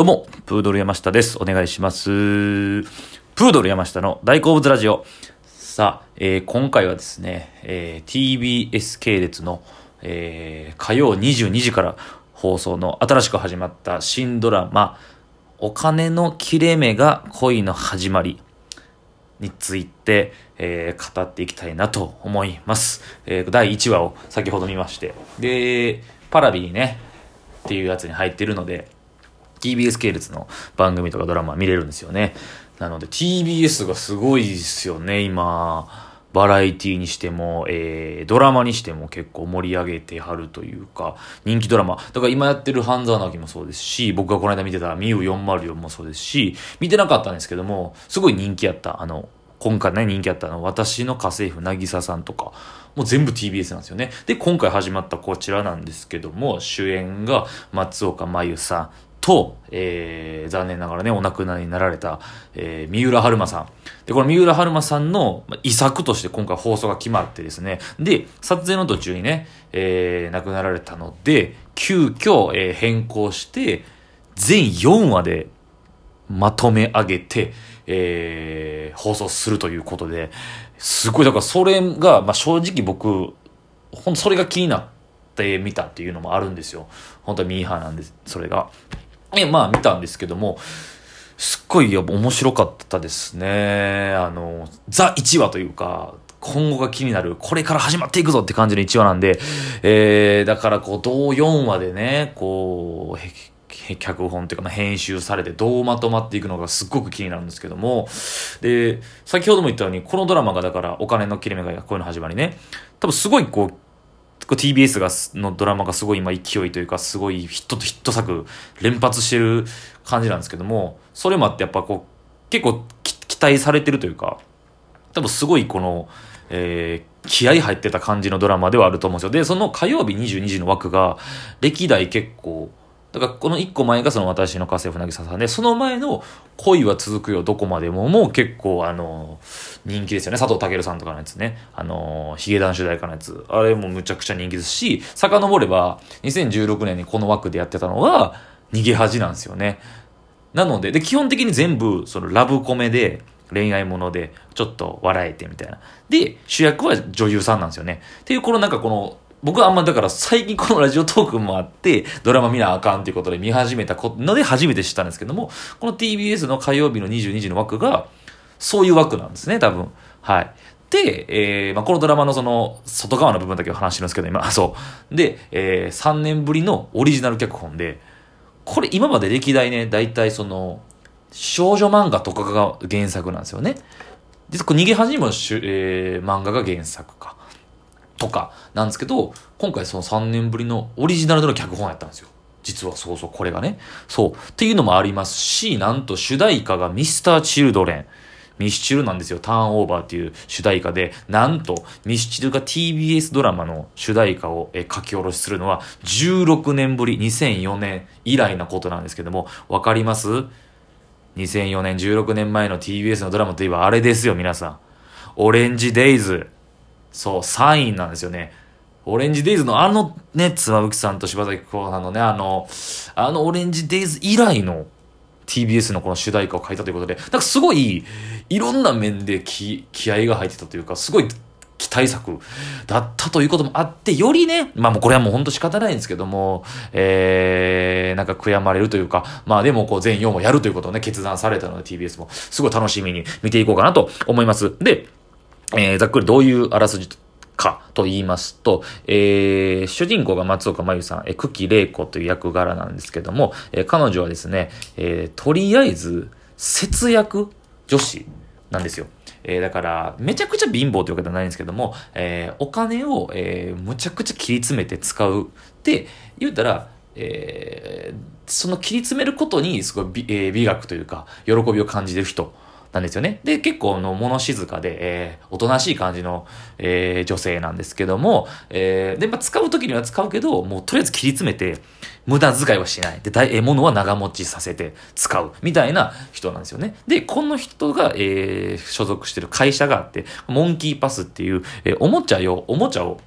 どうも、プードル山下です。お願いします。プードル山下の大好物ラジオ。さあ、えー今回はですね、えー TBS 系列の、えー火曜22時から放送の新しく始まった新ドラマ、お金の切れ目が恋の始まり。について、えー語っていきたいなと思います。えー第1話を先ほど見まして。で、パラビにね、っていうやつに入ってるので、TBS 系列の番組とかドラマ見れるんですよね。なので TBS がすごいですよね、今。バラエティにしても、えー、ドラマにしても結構盛り上げてはるというか、人気ドラマ。だから今やってる半沢直樹もそうですし、僕がこの間見てたミュー404もそうですし、見てなかったんですけども、すごい人気やった。あの、今回ね、人気あったの、私の家政婦、渚さんとか、もう全部 TBS なんですよね。で、今回始まったこちらなんですけども、主演が松岡真優さんと、えー、残念ながらね、お亡くなりになられた、えー、三浦春馬さん。で、この三浦春馬さんの遺作として今回放送が決まってですね、で、撮影の途中にね、えー、亡くなられたので、急遽、えー変更して、全4話でまとめ上げて、えー放送するということで、すごい、だからそれが、まあ、正直僕、ほんそれが気になって見たっていうのもあるんですよ。本当はミーハーなんです、それが。え、まあ見たんですけども、すっごいやっぱ面白かったですね。あの、ザ1話というか、今後が気になる、これから始まっていくぞって感じの1話なんで、えー、だからこう、同4話でね、こう、へへ脚本っていうか、まあ、編集されてどうまとまっていくのかすっごく気になるんですけども、で、先ほども言ったように、このドラマがだから、お金の切れ目がこういうの始まりね、多分すごい、こう TBS がのドラマがすごい今勢いというかすごいヒットとヒット作連発してる感じなんですけどもそれもあってやっぱこう結構期待されてるというか多分すごいこの、えー気合入ってた感じのドラマではあると思うんですよ。でその火曜日22時の枠が歴代結構だからこの1個前がその私の家政婦渚さんでその前の恋は続くよどこまでももう結構あの人気ですよね。佐藤健さんとかのやつね。あのヒゲダン主題歌のやつ。あれもむちゃくちゃ人気ですし遡れば2016年にこの枠でやってたのが逃げ恥なんですよね。なのでで基本的に全部そのラブコメで恋愛ものでちょっと笑えてみたいな。で主役は女優さんなんですよね。っていうこのなんかこの僕はあんまだから最近このラジオトークもあってドラマ見なあかんっていうことで見始めたので初めて知ったんですけどもこの TBS の火曜日の22時の枠がそういう枠なんですね多分。はい。で、えーまあ、このドラマのその外側の部分だけを話してるんですけど今。そう。で、えー、3年ぶりのオリジナル脚本でこれ今まで歴代ね大体その少女漫画とかが原作なんですよね。実はこれ逃げ恥もしゅ、えー漫画が原作か。とかなんですけど、今回その3年ぶりのオリジナルの脚本やったんですよ。実はそうそう、これがね。そう。っていうのもありますし、なんと主題歌がミスターチルドレン。ミスチルなんですよ。ターンオーバーっていう主題歌で、なんとミスチルが TBS ドラマの主題歌を書き下ろしするのは16年ぶり、2004年以来のことなんですけども、わかります ?2004 年、16年前の TBS のドラマといえばあれですよ、皆さん。オレンジデイズ。そう、3位なんですよね。オレンジデイズのあのね、妻夫木さんと柴咲コウさんのね、あの、あのオレンジデイズ以来の TBS のこの主題歌を書いたということで、なんかすごい、いろんな面で気気合が入ってたというか、すごい期待作だったということもあって、よりね、まあもうこれはもう本当仕方ないんですけども、えー、なんか悔やまれるというか、まあでもこう全4もやるということをね、決断されたので TBS も、すごい楽しみに見ていこうかなと思います。で、えーざっくりどういうあらすじかと言いますと、えー主人公が松岡真優さん、えー、久喜玲子という役柄なんですけども、えー彼女はですね、えーとりあえず節約女子なんですよ。えーだから、めちゃくちゃ貧乏というわけではないんですけども、えーお金を、えーむちゃくちゃ切り詰めて使うって言うたら、えーその切り詰めることにすごい美,、えー美学というか、喜びを感じてる人なんですよね。で、結構の物静かで、えーおとなしい感じの、えー女性なんですけども、えーで、まあ、使う時には使うけど、もうとりあえず切り詰めて、無駄遣いはしない。で、大えー物は長持ちさせて使う。みたいな人なんですよね。で、この人が、えー所属してる会社があって、モンキーパスっていう、えーおもちゃよ、おもちゃを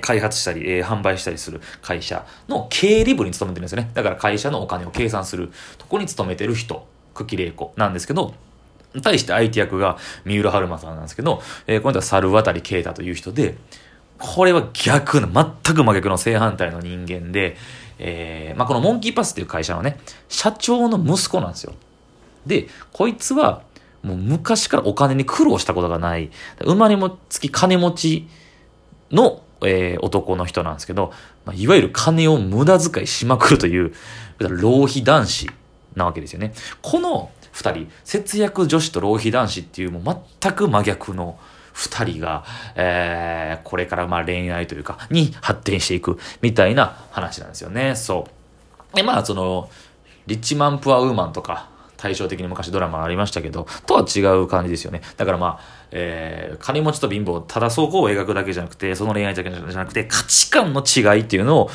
開発したり、えー、販売したりする会社の経理部に勤めてるんですよね。だから会社のお金を計算するとこに勤めてる人、久喜玲子なんですけど、対して相手役が三浦春馬さんなんですけど、えー、この人は猿渡啓太という人で、これは逆の、全く真逆の正反対の人間で、えー、まあ、このモンキーパスっていう会社のね、社長の息子なんですよ。で、こいつは、もう昔からお金に苦労したことがない、生まれもつき金持ちの、えー、男の人なんですけど、まあ、いわゆる金を無駄遣いしまくるという、浪費男子なわけですよね。この二人、節約女子と浪費男子っていうもう全く真逆の二人が、えー、これからまあ恋愛というか、に発展していくみたいな話なんですよね。そう。で、まあその、リッチマン・プア・ウーマンとか、対照的に昔ドラマありましたけど、とは違う感じですよね。だからまあ、えー、金持ちと貧乏、ただそこを描くだけじゃなくて、その恋愛だけじゃなくて、価値観の違いっていうのを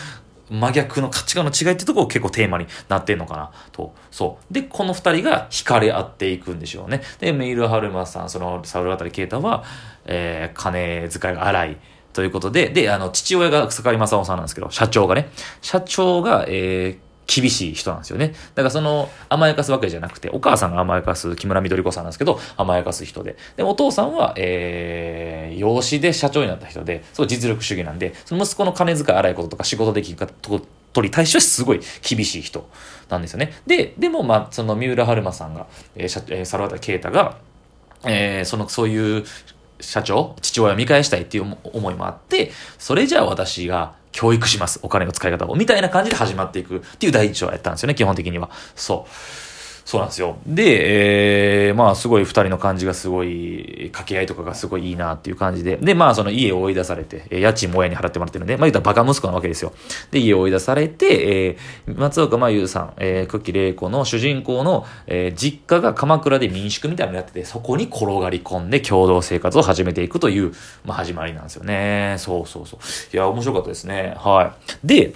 真逆の価値観の違いってところ結構テーマになってんのかなと。そう。で、この二人が惹かれ合っていくんでしょうね。で、メイル・ハルマさん、そのサウル・アタリ・ケータは、えー、金遣いが荒い。ということで、で、あの、父親が草刈正雄さんなんですけど、社長がね、社長が、えー、厳しい人なんですよね。だからその甘やかすわけじゃなくて、お母さんが甘やかす木村みどり子さんなんですけど、甘やかす人で。で、お父さんは、えー、養子で社長になった人で、すごい実力主義なんで、その息子の金遣い荒いこととか仕事できるかととに対してはすごい厳しい人なんですよね。で、でもまあ、その三浦春馬さんが、えー、社えー、猿渡啓太が、えー、その、そういう社長、父親を見返したいっていう思いもあって、それじゃあ私が教育します。お金の使い方を。みたいな感じで始まっていくっていう第一章やったんですよね、基本的には。そう。そうなんですよ。で、えー、まあすごい二人の感じがすごい、掛け合いとかがすごいいいなっていう感じで。で、まあその家を追い出されて、家賃も親に払ってもらってるんで、まあ言ったらバカ息子なわけですよ。で、家を追い出されて、えー、松岡真優さん、えー、久喜玲子の主人公の、えー、実家が鎌倉で民宿みたいになってて、そこに転がり込んで共同生活を始めていくという、まあ始まりなんですよね。そうそうそう。いや、面白かったですね。はい。で、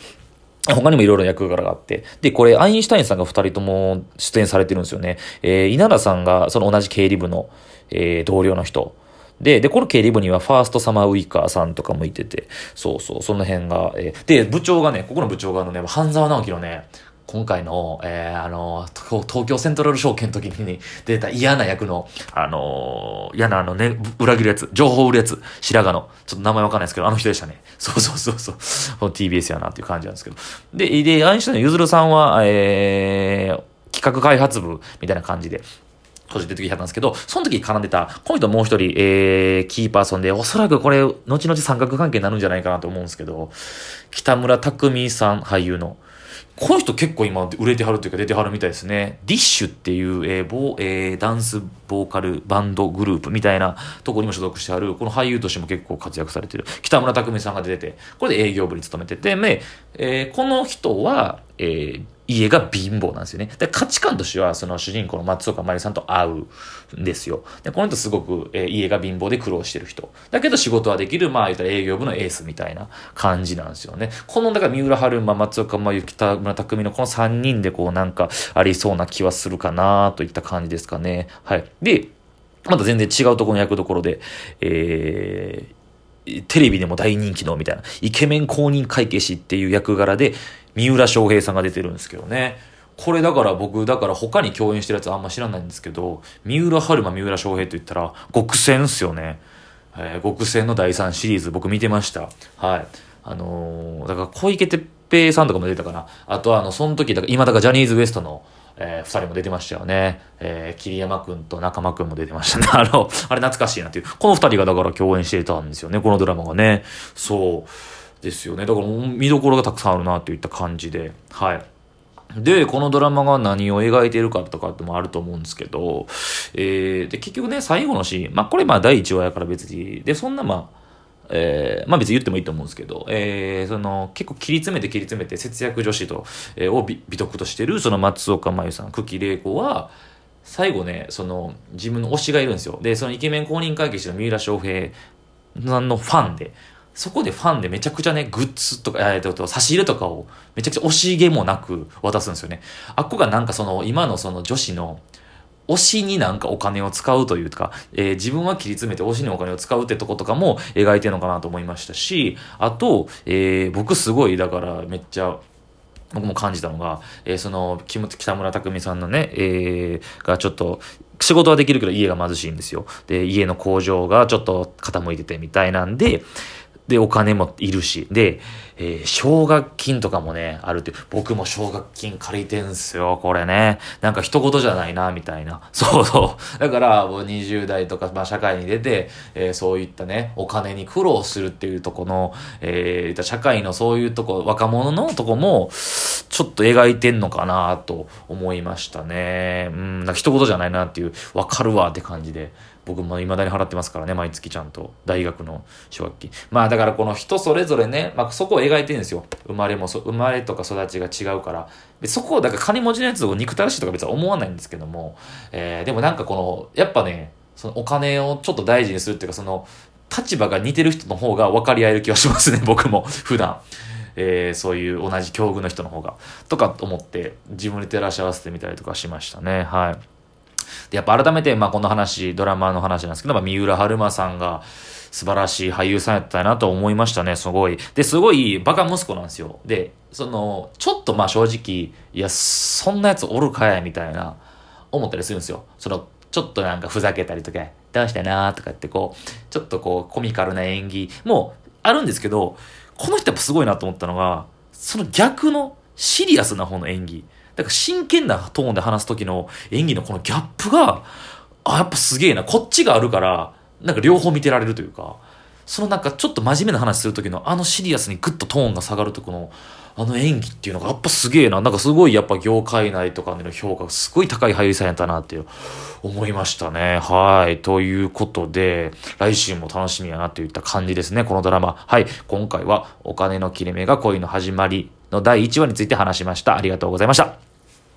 他にもいろいろ役柄があって。で、これ、アインシュタインさんが二人とも出演されてるんですよね。えー、稲田さんが、その同じ経理部の、えー、同僚の人。で、で、この経理部にはファーストサマーウイカーさんとかもいてて、そうそう、その辺が、えー、で、部長がね、ここの部長があのね、半沢直樹のね、今回の、えー、あの、東京セントラル証券の時に出た嫌な役の、あのー、嫌なあのね、裏切るやつ、情報売るやつ、白髪の、ちょっと名前わかんないですけど、あの人でしたね。そうそうそうそう。この TBS やなっていう感じなんですけど。で、で、アインシュタインのゆずるさんは、えー、企画開発部みたいな感じで、閉じて出てきたんですけど、その時絡んでた、この人もう一人、えー、キーパーソンで、おそらくこれ、後々三角関係になるんじゃないかなと思うんですけど、北村匠さん、俳優の、この人結構今売れてはるというか出てはるみたいですね。ディッシュっていう、えーボえー、ダンスボーカルバンドグループみたいなところにも所属してはる、この俳優としても結構活躍されてる北村匠海さんが出てて、これで営業部に勤めてて、えー、この人は、えー、家が貧乏なんですよね。で、価値観としては、その主人公の松岡真由さんと会うんですよ。で、この人すごく、えー、家が貧乏で苦労してる人。だけど仕事はできる、まあ言ったら営業部のエースみたいな感じなんですよね。この、だから三浦春馬、松岡真由、北村匠のこの3人でこうなんかありそうな気はするかなといった感じですかね。はい。で、また全然違うところの役どころで、えー、テレビでも大人気のみたいな、イケメン公認会計士っていう役柄で、三浦翔平さんが出てるんですけどね。これだから僕、だから他に共演してるやつあんま知らないんですけど、三浦春馬、三浦翔平って言ったら、極戦っすよね。えー、極戦の第3シリーズ僕見てました。はい。あのー、だから小池徹平さんとかも出たかな。あとはあの、その時、だから今だからジャニーズ WEST の、えー、二人も出てましたよね。えー、桐山くんと中間くんも出てましたね。あの、あれ懐かしいなっていう。この二人がだから共演してたんですよね、このドラマがね。そう。ですよね。だから見どころがたくさんあるなといった感じで。はい。で、このドラマが何を描いているかとかってもあると思うんですけど、えー、で、結局ね、最後のシーン、まあこれまあ第1話やから別に、で、そんなまあ、えー、まあ別に言ってもいいと思うんですけど、えー、その、結構切り詰めて切り詰めて節約女子と、えー、を美徳としてる、その松岡真優さん、久喜玲子は、最後ね、その、自分の推しがいるんですよ。で、そのイケメン公認会計士の三浦翔平さんのファンで、そこでファンでめちゃくちゃね、グッズとか、えっと、差し入れとかをめちゃくちゃ惜しげもなく渡すんですよね。あっこがなんかその、今のその女子の、推しになんかお金を使うというか、えー、自分は切り詰めて推しにお金を使うってとことかも描いてるのかなと思いましたし、あと、えー、僕すごい、だからめっちゃ、僕も感じたのが、えー、その、北村匠海さんのね、えー、がちょっと、仕事はできるけど家が貧しいんですよ。で、家の工場がちょっと傾いててみたいなんで、で、お金もいるし。で、えー、奨学金とかもね、あるって、僕も奨学金借りてんすよ、これね。なんか一言じゃないな、みたいな。そうそう。だから、もう20代とか、まあ社会に出て、えー、そういったね、お金に苦労するっていうとこの、えー、社会のそういうとこ、若者のとこも、ちょっと描いてんのかな、と思いましたね。うん、なんか一言じゃないなっていう、わかるわって感じで。僕も未だに払ってますからね、毎月ちゃんと。大学の奨学金。まあだからこの人それぞれね、まあそこを描いてるんですよ。生まれも、生まれとか育ちが違うから。そこを、だから金持ちのやつを憎たらしいとか別に思わないんですけども、えー、でもなんかこの、やっぱね、そのお金をちょっと大事にするっていうか、その、立場が似てる人の方が分かり合える気がしますね、僕も。普段。えー、そういう同じ境遇の人の方が。とか思って、自分に照らし合わせてみたりとかしましたね。はい。で、やっぱ改めて、まあこの話、ドラマの話なんですけど、まあ三浦春馬さんが素晴らしい俳優さんやったなと思いましたね、すごい。で、すごいバカ息子なんですよ。で、その、ちょっとまあ正直、いや、そんなやつおるかや、みたいな、思ったりするんですよ。その、ちょっとなんかふざけたりとか、どうしたなとかってこう、ちょっとこう、コミカルな演技もあるんですけど、この人やっぱすごいなと思ったのが、その逆のシリアスな方の演技。だから真剣なトーンで話す時の演技のこのギャップが、あ、やっぱすげえな。こっちがあるから、なんか両方見てられるというか、そのなんかちょっと真面目な話する時のあのシリアスにグッとトーンが下がるとこの、あの演技っていうのがやっぱすげえな。なんかすごいやっぱ業界内とかでの評価がすごい高い俳優さんやったなって思いましたね。はい。ということで、来週も楽しみやなといった感じですね。このドラマ。はい。今回はお金の切れ目が恋の始まりの第1話について話しました。ありがとうございました。